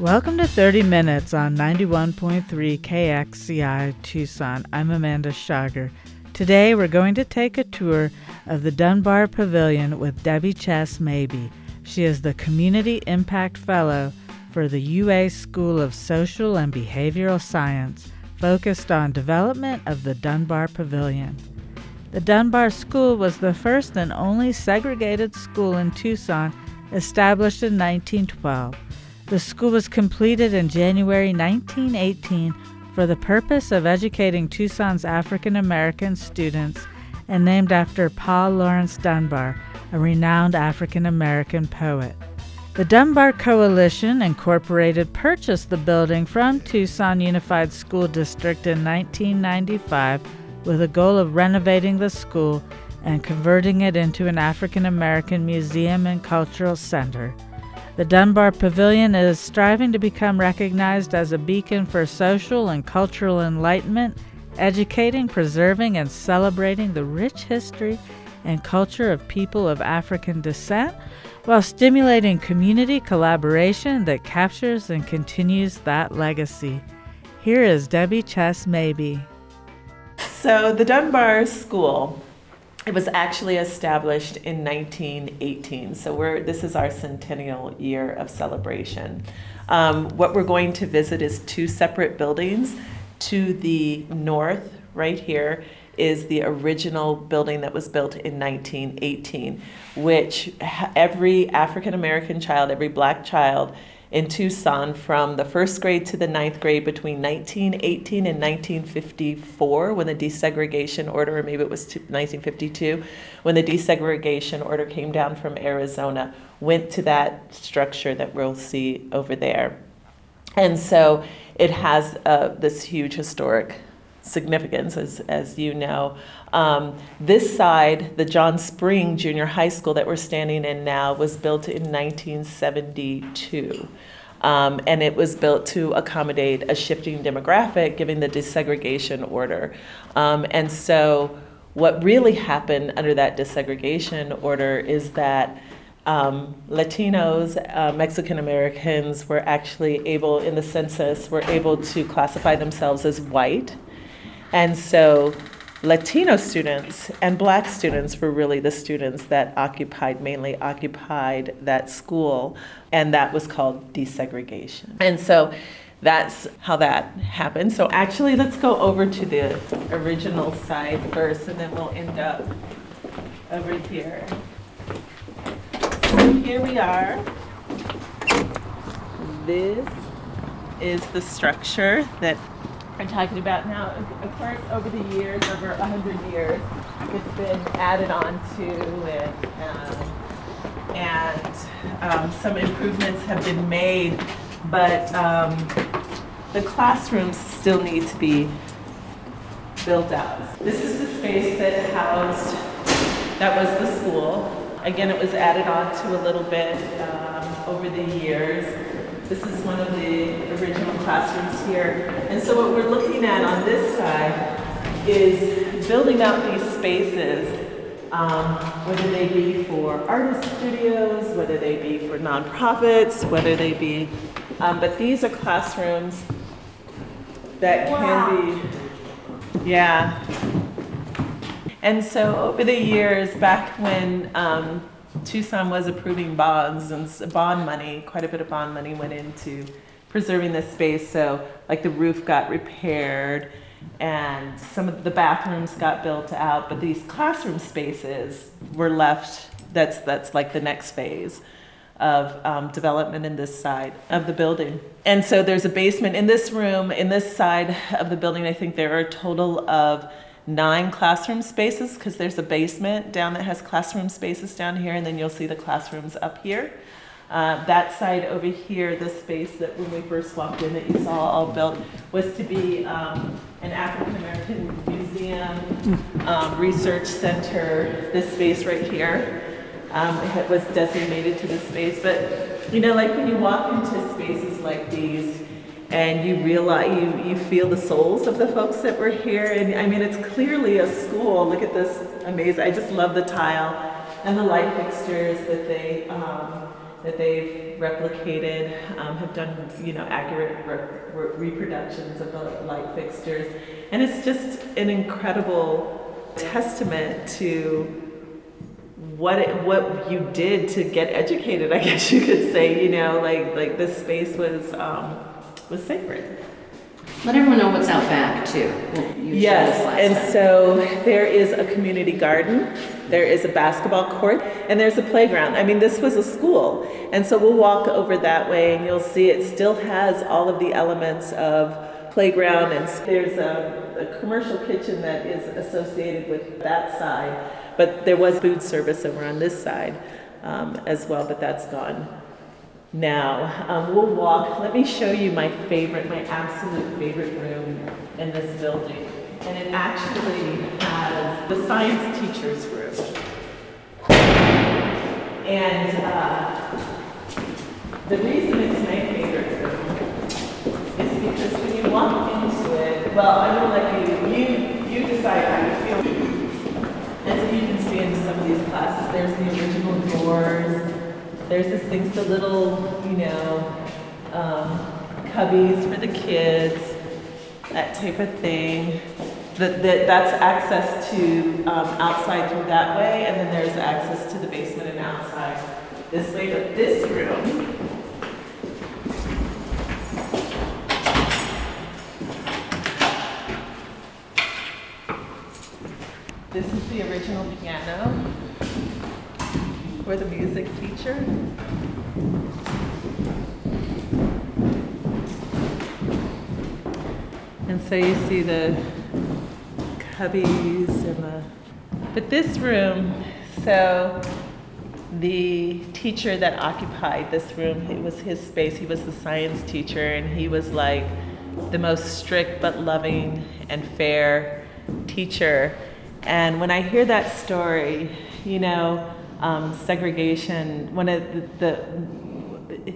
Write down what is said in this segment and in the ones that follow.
Welcome to 30 Minutes on 91.3 KXCI Tucson. I'm Amanda Schager. Today we're going to take a tour of the Dunbar Pavilion with Debi Chess Mabie. She is the Community Impact Fellow for the UA School of Social and Behavioral Science, focused on development of the Dunbar Pavilion. The Dunbar School was the first and only segregated school in Tucson established in 1912. The school was completed in January 1918 for the purpose of educating Tucson's African American students and named after Paul Laurence Dunbar, a renowned African American poet. The Dunbar Coalition Incorporated purchased the building from Tucson Unified School District in 1995 with a goal of renovating the school and converting it into an African American museum and cultural center. The Dunbar Pavilion is striving to become recognized as a beacon for social and cultural enlightenment, educating, preserving, and celebrating the rich history and culture of people of African descent, while stimulating community collaboration that captures and continues that legacy. Here is Debi Chess Mabie. So, the Dunbar School it was actually established in 1918, so we're, this is our centennial year of celebration. Um, what we're going to visit is two separate buildings. To the north, right here, is the original building that was built in 1918, which every African American child, every black child, in Tucson from the first grade to the ninth grade between 1918 and 1954 when the desegregation order, or maybe it was 1952, when the desegregation order came down from Arizona, went to that structure that we'll see over there. And so it has uh, this huge historic significance, as, as you know. Um, this side, the John Spring Junior High School that we're standing in now, was built in 1972. Um, and it was built to accommodate a shifting demographic given the desegregation order. Um, and so, what really happened under that desegregation order is that um, Latinos, uh, Mexican Americans were actually able, in the census, were able to classify themselves as white and so Latino students and black students were really the students that occupied, mainly occupied that school, and that was called desegregation. And so that's how that happened. So actually, let's go over to the original side first, and then we'll end up over here. So here we are. This is the structure that are talking about now. Of course, over the years, over 100 years, it's been added on to and, um, and um, some improvements have been made, but um, the classrooms still need to be built out. This is the space that housed, that was the school. Again, it was added on to a little bit um, over the years. This is one of the original classrooms here. And so what we're looking at on this side is building out these spaces, um, whether they be for artist studios, whether they be for nonprofits, whether they be, um, but these are classrooms that can be, yeah. And so over the years, back when um, Tucson was approving bonds and bond money, quite a bit of bond money went into preserving this space. So, like the roof got repaired and some of the bathrooms got built out, but these classroom spaces were left. That's, that's like the next phase of um, development in this side of the building. And so there's a basement in this room, in this side of the building. I think there are a total of nine classroom spaces because there's a basement down that has classroom spaces down here, and then you'll see the classrooms up here. Uh, that side over here, this space that when we first walked in that you saw all built, was to be um, an African American museum, um, research center. This space right here um, was designated to this space. But you know, like when you walk into spaces like these, and you realize you, you feel the souls of the folks that were here and i mean it's clearly a school look at this amazing i just love the tile and the light fixtures that they um, that they've replicated, um, have done you know accurate re- re- reproductions of the light fixtures, and it's just an incredible testament to what it, what you did to get educated. I guess you could say you know like like this space was um, was sacred. Let everyone know what's out back too. You Yes, showed us last and time. so there is a community garden, there is a basketball court, and there's a playground. I mean, this was a school. And so we'll walk over that way and you'll see it still has all of the elements of playground and there's a, a commercial kitchen that is associated with that side. But there was food service over on this side um, as well, but that's gone now. Um, we'll walk. Let me show you my favorite, my absolute favorite room in this building. And it actually has the science teacher's room. And uh, the reason it's my favorite room is because when you walk into it, well, I'm gonna let you, you, you decide how you feel. So you can see in some of these classes, there's the original doors. There's this things, the little, you know, um, cubbies for the kids, that type of thing. That, that that's access to um, outside through that way, and then there's access to the basement and outside this way. But this room This is the original piano for the music teacher. And so you see the cubbies and the. But this room, so the teacher that occupied this room, it was his space. He was the science teacher, and he was like the most strict but loving and fair teacher. And when I hear that story, you know, um, segregation, one of the, the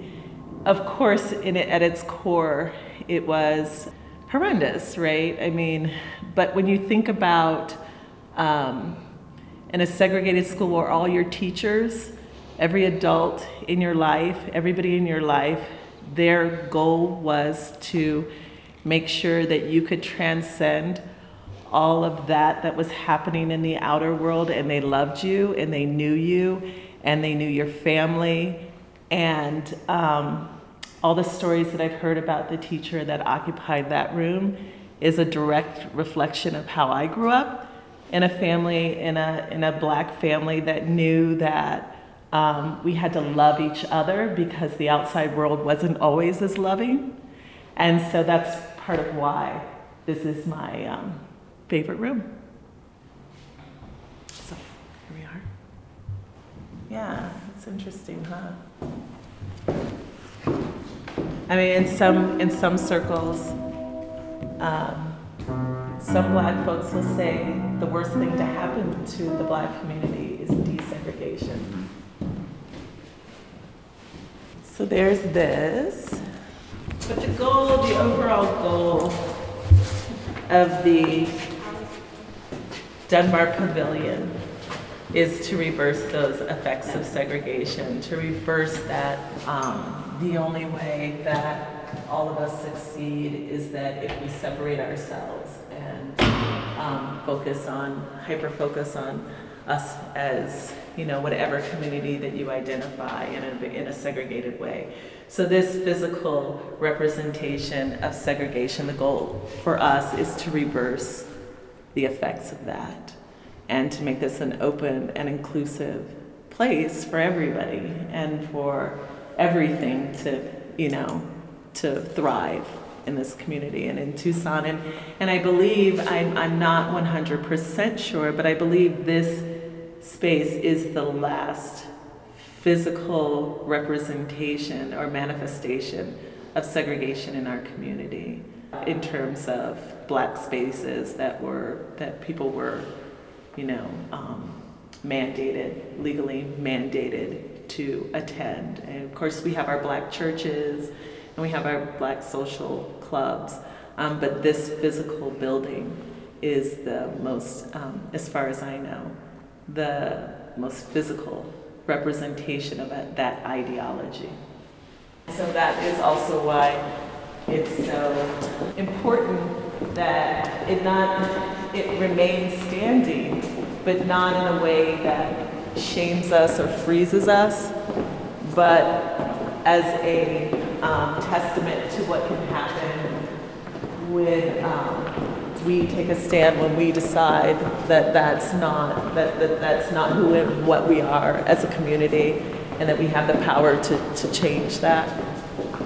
of course, in it, at its core, it was horrendous, right? I mean, but when you think about um, in a segregated school where all your teachers, every adult in your life, everybody in your life, their goal was to make sure that you could transcend all of that that was happening in the outer world and they loved you and they knew you and they knew your family. And um, all the stories that i've heard about the teacher that occupied that room is a direct reflection of how i grew up in a family in a, in a black family that knew that um, we had to love each other because the outside world wasn't always as loving. And so that's part of why this is my um, favorite room. So here we are. Yeah, it's interesting, huh? I mean, in some in some circles, um, some black folks will say the worst thing to happen to the black community is desegregation. So there's this. But the goal, the overall goal of the Dunbar Pavilion is to reverse those effects of segregation, to reverse that. Um, the only way that all of us succeed is that if we separate ourselves and um, focus on, hyper focus on us as, you know, whatever community that you identify in a, in a segregated way. So, this physical representation of segregation, the goal for us is to reverse the effects of that and to make this an open and inclusive place for everybody and for everything to, you know, to thrive in this community and in Tucson. And, and I believe, I'm, I'm not 100% sure, but I believe this space is the last physical representation or manifestation of segregation in our community in terms of black spaces that were that people were you know um, mandated legally mandated to attend and of course we have our black churches and we have our black social clubs um, but this physical building is the most um, as far as i know the most physical representation of that ideology. So that is also why it's so important that it not it remains standing, but not in a way that shames us or freezes us, but as a um, testament to what can happen when um, we take a stand when we decide that that's not that, that that's not who and what we are as a community and that we have the power to, to change that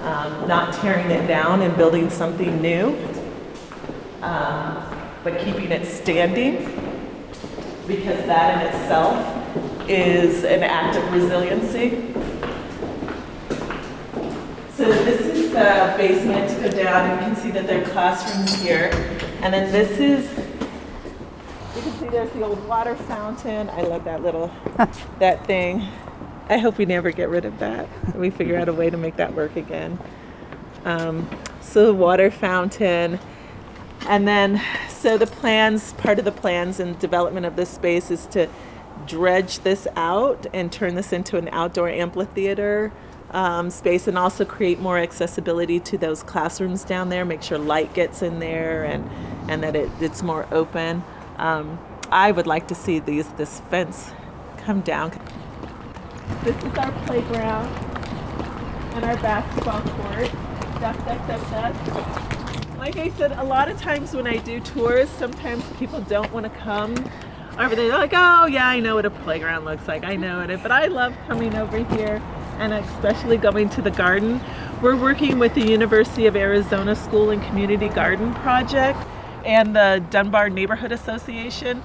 um, not tearing it down and building something new um, but keeping it standing because that in itself is an act of resiliency so this is the basement to go down, and you can see that there are classrooms here. And then this is, you can see there's the old water fountain. I love that little, that thing. I hope we never get rid of that. We figure out a way to make that work again. Um, so the water fountain. And then, so the plans, part of the plans and development of this space is to dredge this out and turn this into an outdoor amphitheater um, space and also create more accessibility to those classrooms down there, make sure light gets in there and, and that it, it's more open. Um, I would like to see these, this fence come down. This is our playground and our basketball court. Duck, duck, duck, duck. Like I said, a lot of times when I do tours, sometimes people don't want to come over there. They're like, oh, yeah, I know what a playground looks like. I know it. But I love coming over here and especially going to the garden. We're working with the University of Arizona School and Community Garden Project and the Dunbar Neighborhood Association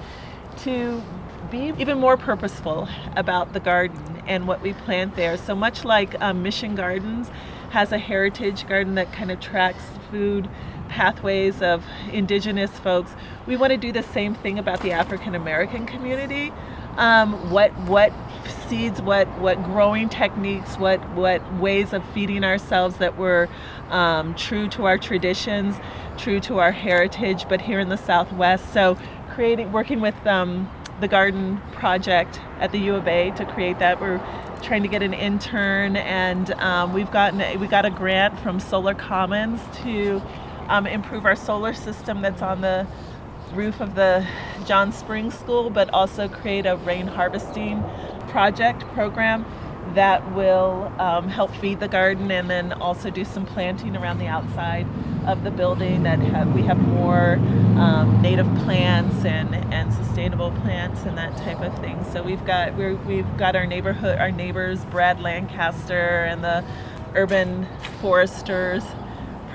to be even more purposeful about the garden and what we plant there. So much like um, Mission Gardens has a heritage garden that kind of tracks food pathways of indigenous folks, we want to do the same thing about the African American community. Um, what what seeds, what what growing techniques, what what ways of feeding ourselves that were um, true to our traditions, true to our heritage, but here in the Southwest. So creating, working with um, the Garden Project at the U of A to create that. We're trying to get an intern, and um, we've gotten we got a grant from Solar Commons to um, improve our solar system that's on the roof of the John Spring School, but also create a rain harvesting project program that will um, help feed the garden and then also do some planting around the outside of the building that have, we have more um, native plants and, and sustainable plants and that type of thing. So we've got we we've got our neighborhood our neighbors Brad Lancaster and the urban foresters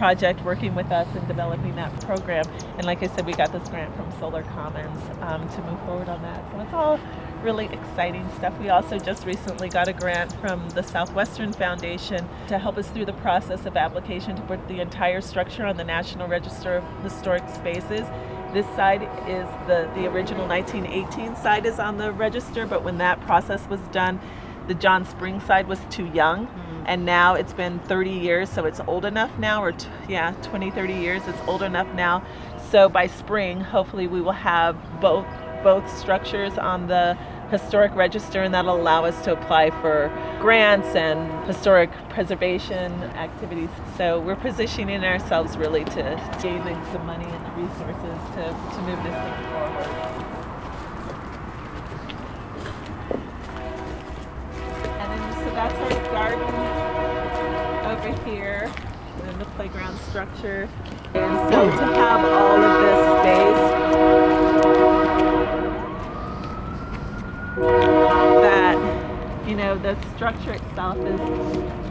project working with us in developing that program. And like I said, we got this grant from Solar Commons um, to move forward on that. So it's all really exciting stuff. We also just recently got a grant from the Southwestern Foundation to help us through the process of application to put the entire structure on the National Register of Historic Spaces. This side is the, the original 1918 side is on the register, but when that process was done, the John Springs side was too young. Mm-hmm. And now it's been 30 years, so it's old enough now, or t- yeah, 20, 30 years, it's old enough now. So by spring, hopefully, we will have both both structures on the historic register and that'll allow us to apply for grants and historic preservation activities. So we're positioning ourselves really to gain the, money and the resources to, to move this thing forward. And then so that's our garden over here and then the playground structure. And so to have all of this space that you know the structure itself is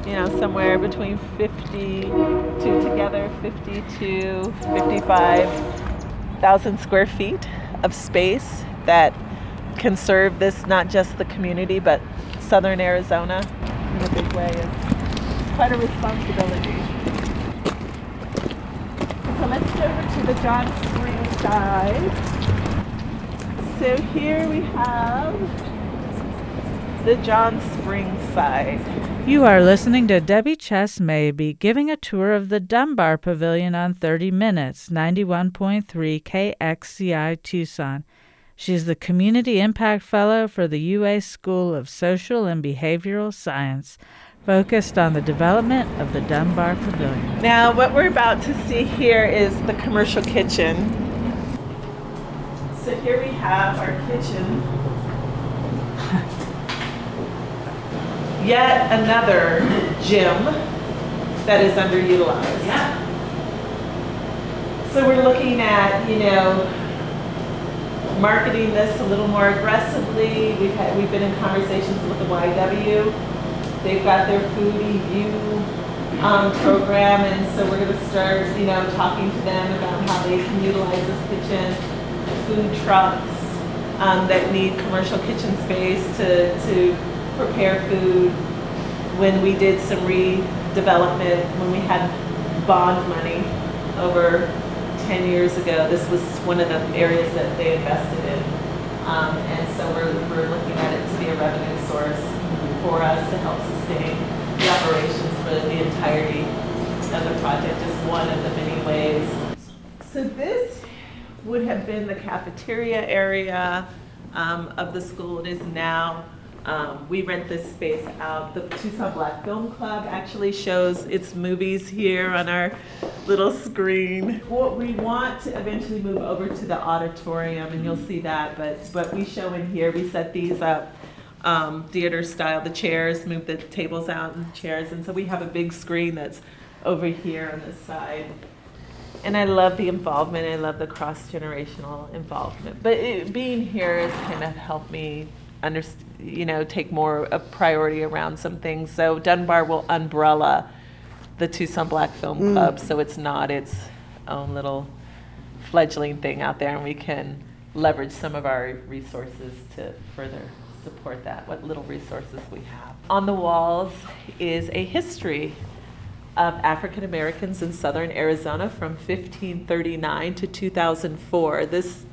you know somewhere between 50 to together 50 to 55 thousand square feet of space that can serve this not just the community but southern Arizona in a big way is quite a responsibility. So let's go over to the John Spring side. So here we have the John Springs side. You are listening to Debi Chess Mabie giving a tour of the Dunbar Pavilion on 30 Minutes, 91.3 KXCI Tucson. She's the Community Impact Fellow for the UA School of Social and Behavioral Science, focused on the development of the Dunbar Pavilion. Now, what we're about to see here is the commercial kitchen. So here we have our kitchen. Yet another gym that is underutilized. Yeah. So we're looking at, you know, marketing this a little more aggressively. We've had, we've been in conversations with the YW. They've got their foodie view um, program, and so we're going to start, you know, talking to them about how they can utilize this kitchen, food trucks um, that need commercial kitchen space to to prepare food. When we did some redevelopment, when we had bond money over 10 years ago, this was one of the areas that they invested in. Um, and so we're, we're looking at it to be a revenue source for us to help sustain the operations for the entirety of the project, just one of the many ways. So this would have been the cafeteria area um, of the school. It is now um, we rent this space out. The Tucson Black Film Club actually shows its movies here on our little screen. What we want to eventually move over to the auditorium, and you'll see that. But but we show in here. We set these up um, theater style. The chairs, move the tables out and chairs, and so we have a big screen that's over here on this side. And I love the involvement. I love the cross generational involvement. But it, being here has kind of helped me under, you know, take more a priority around some things. So Dunbar will umbrella the Tucson Black Film Mm. Club, so it's not its own little fledgling thing out there, and we can leverage some of our resources to further support that, what little resources we have. On the walls is a history of African Americans in southern Arizona from 1539 to 2004. This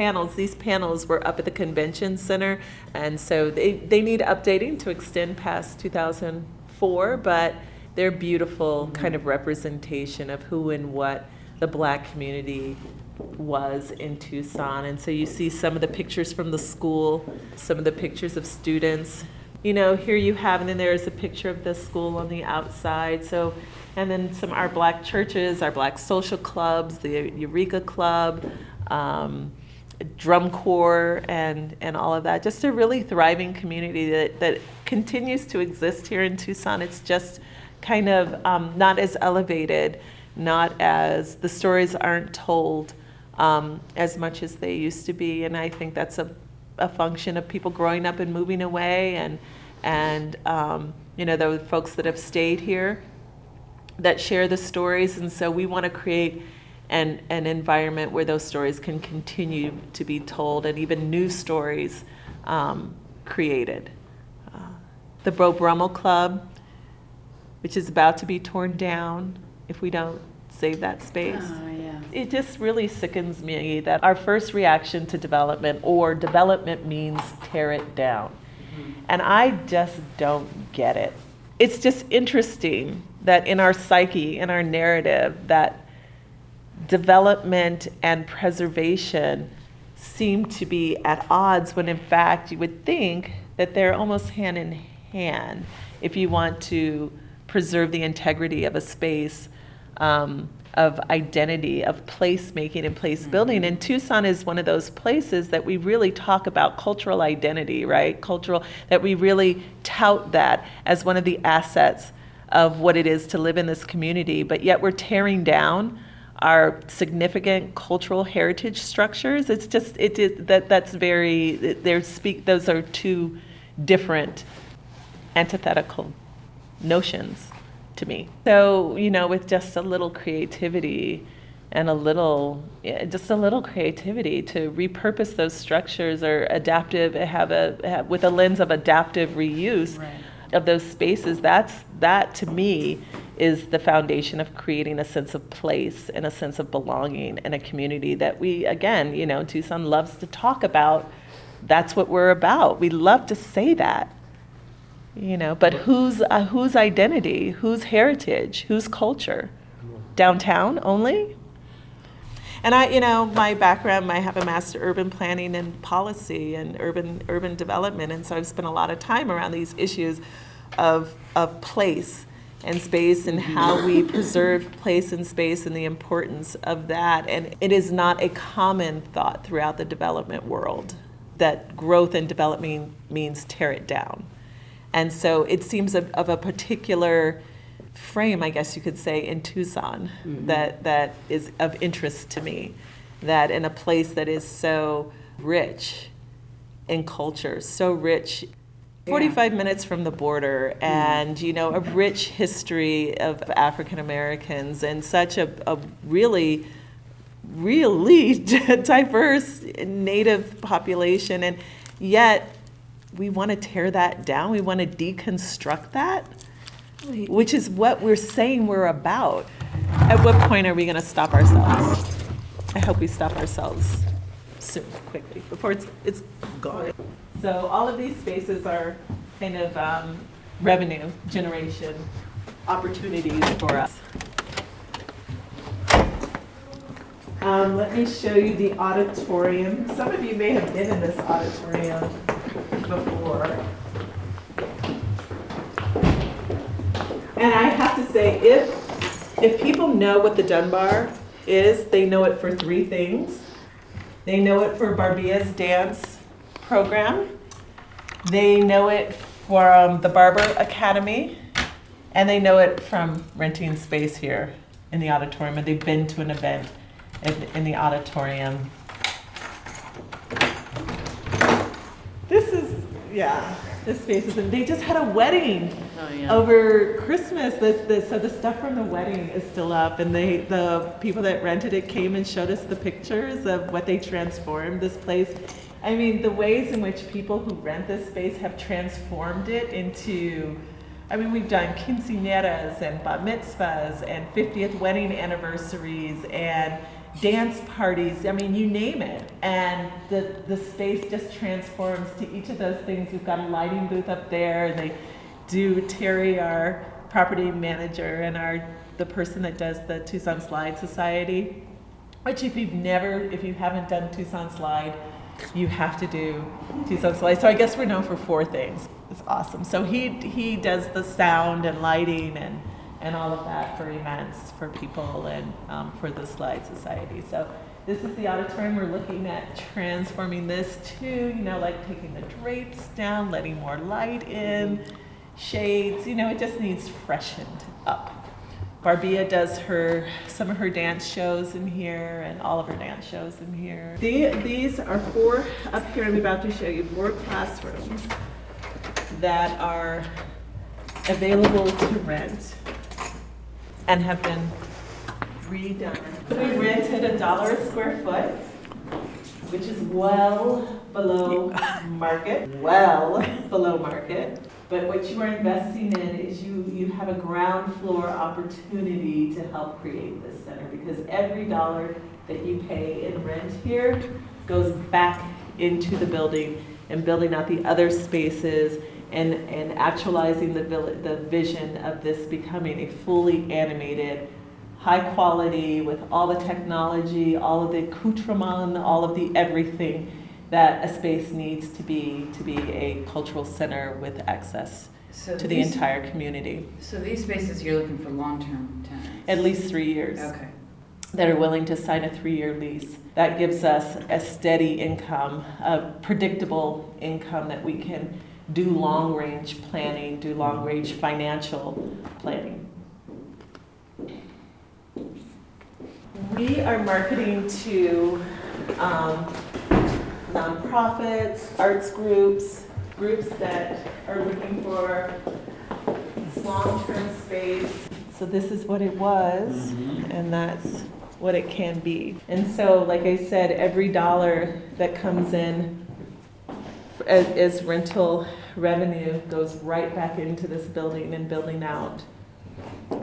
panels, these panels were up at the convention center, and so they, they need updating to extend past 2004, but they're beautiful kind of representation of who and what the black community was in Tucson. And so you see some of the pictures from the school, some of the pictures of students. You know, here you have, and then there's a picture of the school on the outside. So, and then some our black churches, our black social clubs, the Eureka Club, um, drum corps, and and all of that. Just a really thriving community that that continues to exist here in Tucson. It's just kind of um, not as elevated, not as the stories aren't told um, as much as they used to be, and I think that's a, a function of people growing up and moving away, and and um, you know the folks that have stayed here that share the stories, and so we want to create an an environment where those stories can continue to be told, and even new stories um, created. Uh, the Bro Brummel Club, which is about to be torn down if we don't save that space Oh, yeah. it just really sickens me that our first reaction to development or development means tear it down. Mm-hmm. And I just don't get it. It's just interesting that in our psyche, in our narrative, that development and preservation seem to be at odds when in fact you would think that they're almost hand in hand if you want to preserve the integrity of a space um, of identity, of placemaking and place building. And Tucson is one of those places that we really talk about cultural identity, right? Cultural, that we really tout that as one of the assets of what it is to live in this community, but yet we're tearing down our significant cultural heritage structures. It's just it is that that's very there's speak those are two different antithetical notions to me. So, you know, with just a little creativity and a little, yeah, just a little creativity to repurpose those structures or adaptive, have a, have, with a lens of adaptive reuse of those spaces, that's, that to me is the foundation of creating a sense of place and a sense of belonging and a community that we, again, you know, Tucson loves to talk about. That's what we're about. We love to say that you know but whose uh, whose identity whose heritage whose culture downtown only And I, you know, my background, I have a master urban planning and policy and urban urban development, and so I've spent a lot of time around these issues of of place and space and how we preserve place and space and the importance of that. And it is not a common thought throughout the development world that growth and development means tear it down. And so it seems of, of a particular frame, I guess you could say, in Tucson mm-hmm. that, that is of interest to me. That in a place that is so rich in culture, so rich 45 minutes from the border mm-hmm. and you know a rich history of African Americans and such a, a really really diverse native population and yet we want to tear that down we want to deconstruct that which is what we're saying we're about. At what point are we going to stop ourselves? I hope we stop ourselves soon, quickly, before it's, it's gone. So all of these spaces are kind of um, revenue generation opportunities for us. Um, let me show you the auditorium. Some of you may have been in this auditorium before. And I have to say, if if people know what the Dunbar is, they know it for three things. They know it for Barbea's dance program. They know it from the Barber Academy, and they know it from renting space here in the auditorium. And they've been to an event in, in the auditorium. This is yeah the spaces, and they just had a wedding oh, yeah. over Christmas. This, this, so the stuff from the wedding is still up, and they, the people that rented it came and showed us the pictures of what they transformed this place. I mean, the ways in which people who rent this space have transformed it into. I mean, we've done quinceañeras and bat mitzvahs and 50th wedding anniversaries and dance parties, I mean, you name it. And the, the space just transforms to each of those things. We've got a lighting booth up there, they do, Terry, our property manager, and our the person that does the Tucson Slide Society, which if you've never, if you haven't done Tucson Slide, you have to do Tucson Slide. So I guess we're known for four things. It's awesome. So he, he does the sound and lighting and and all of that for events for people and um, for the Slide Society. So this is the auditorium. We're looking at transforming this to, you know, like taking the drapes down, letting more light in, shades. You know, it just needs freshened up. Barbea does her some of her dance shows in here and all of her dance shows in here. The, these are four up here. I'm about to show you four classrooms that are available to rent and have been redone. We rented a dollar a square foot, which is well below market, well below market. But what you are investing in is you, you have a ground floor opportunity to help create this center because every dollar that you pay in rent here goes back into the building and building out the other spaces and, and actualizing the, the vision of this becoming a fully animated, high quality, with all the technology, all of the accoutrement, all of the everything that a space needs to be to be a cultural center with access so to the entire community. So these spaces you're looking for long-term tenants? At least three years. Okay. That are willing to sign a three-year lease. That gives us a steady income, a predictable income that we can do long range planning, do long range financial planning. We are marketing to um, nonprofits, arts groups, groups that are looking for long term space. So, this is what it was, mm-hmm. and that's what it can be. And so, like I said, every dollar that comes in as, as rental revenue goes right back into this building and building out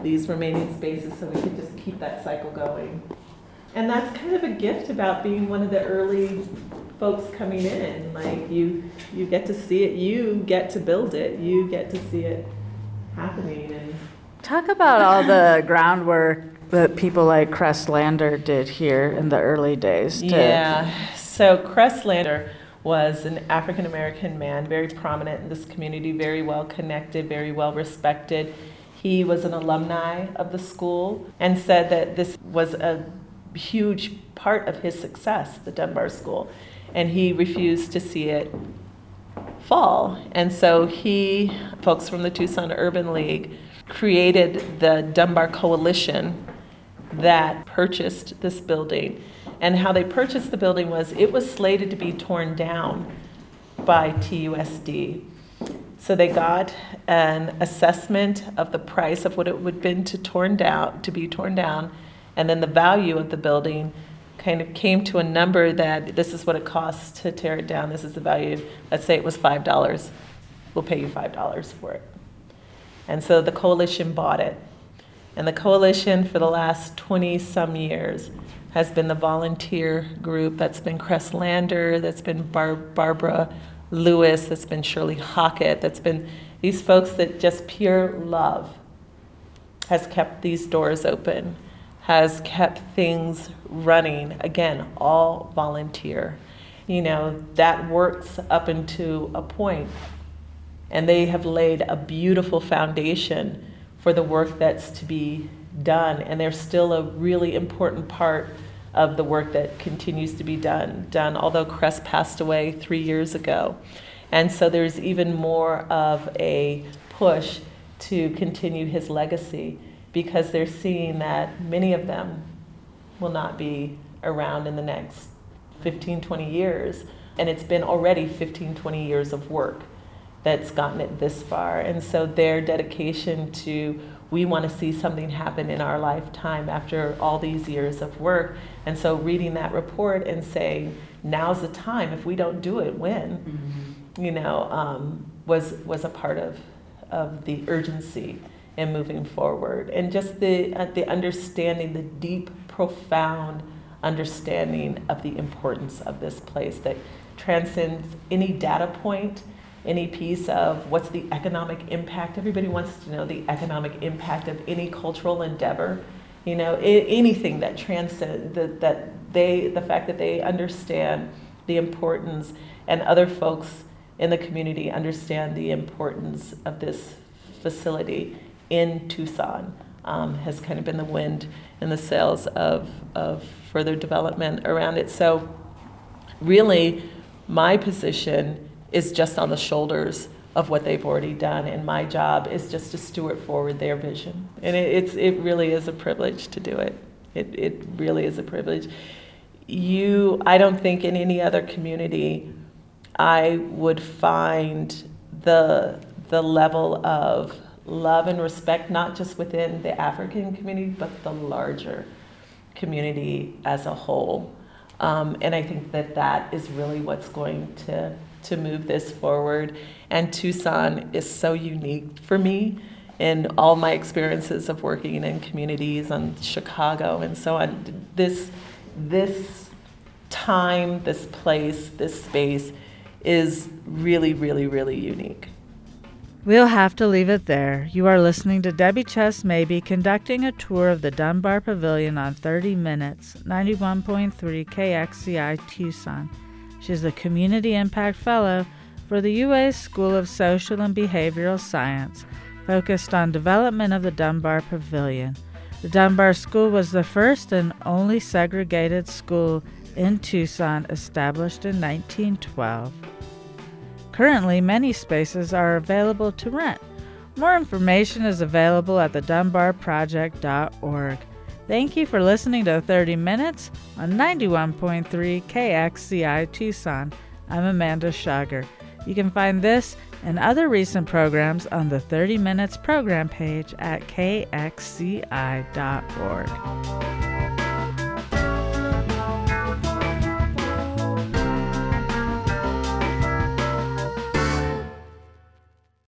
these remaining spaces so we can just keep that cycle going. And that's kind of a gift about being one of the early folks coming in. Like you you get to see it, you get to build it, you get to see it happening and talk about all the groundwork that people like Cress Lander did here in the early days. To yeah. So Cress Lander was an African American man, very prominent in this community, very well connected, very well respected. He was an alumni of the school and said that this was a huge part of his success, the Dunbar School, and he refused to see it fall. And so he, folks from the Tucson Urban League, created the Dunbar Coalition that purchased this building. And how they purchased the building was it was slated to be torn down by TUSD. So they got an assessment of the price of what it would have been to torn down to be torn down, and then the value of the building kind of came to a number that this is what it costs to tear it down. This is the value. Let's say it was five dollars. We'll pay you five dollars for it. And so the coalition bought it. And the coalition for the last 20 some years has been the volunteer group that's been Cress Lander, that's been Bar- Barbara Lewis, that's been Shirley Hockett, that's been these folks that just pure love has kept these doors open, has kept things running. Again, all volunteer. You know, that works up into a point. And they have laid a beautiful foundation for the work that's to be done. And they're still a really important part of the work that continues to be done, done although Cress passed away three years ago. And so there's even more of a push to continue his legacy because they're seeing that many of them will not be around in the next 15, 20 years. And it's been already 15, 20 years of work that's gotten it this far. And so their dedication to we want to see something happen in our lifetime after all these years of work. And so reading that report and saying, now's the time. If we don't do it, when? Mm-hmm. You know, um, was was a part of of the urgency in moving forward, and just the uh, the understanding, the deep, profound understanding of the importance of this place that transcends any data point any piece of what's the economic impact. Everybody wants to know the economic impact of any cultural endeavor. You know, anything that transcends that, that they, the fact that they understand the importance, and other folks in the community understand the importance of this facility in Tucson. Um, has kind of been the wind in the sails of, of further development around it. So, really, my position is just on the shoulders of what they've already done, and my job is just to steward forward their vision. And it, it's it really is a privilege to do it. It it really is a privilege. You, I don't think in any other community, I would find the the level of love and respect, not just within the African community, but the larger community as a whole. Um, and I think that that is really what's going to to move this forward. And Tucson is so unique for me in all my experiences of working in communities and Chicago and so on. This, this time, this place, this space is really, really, really unique. We'll have to leave it there. You are listening to Debi Chess Mabie conducting a tour of the Dunbar Pavilion on 30 Minutes, 91.3 KXCI Tucson. She's a Community Impact Fellow for the UA School of Social and Behavioral Science, focused on development of the Dunbar Pavilion. The Dunbar School was the first and only segregated school in Tucson established in 1912. Currently, many spaces are available to rent. More information is available at the dunbarproject.org. Thank you for listening to 30 Minutes on 91.3 KXCI Tucson. I'm Amanda Schager. You can find this and other recent programs on the 30 Minutes program page at kxci.org.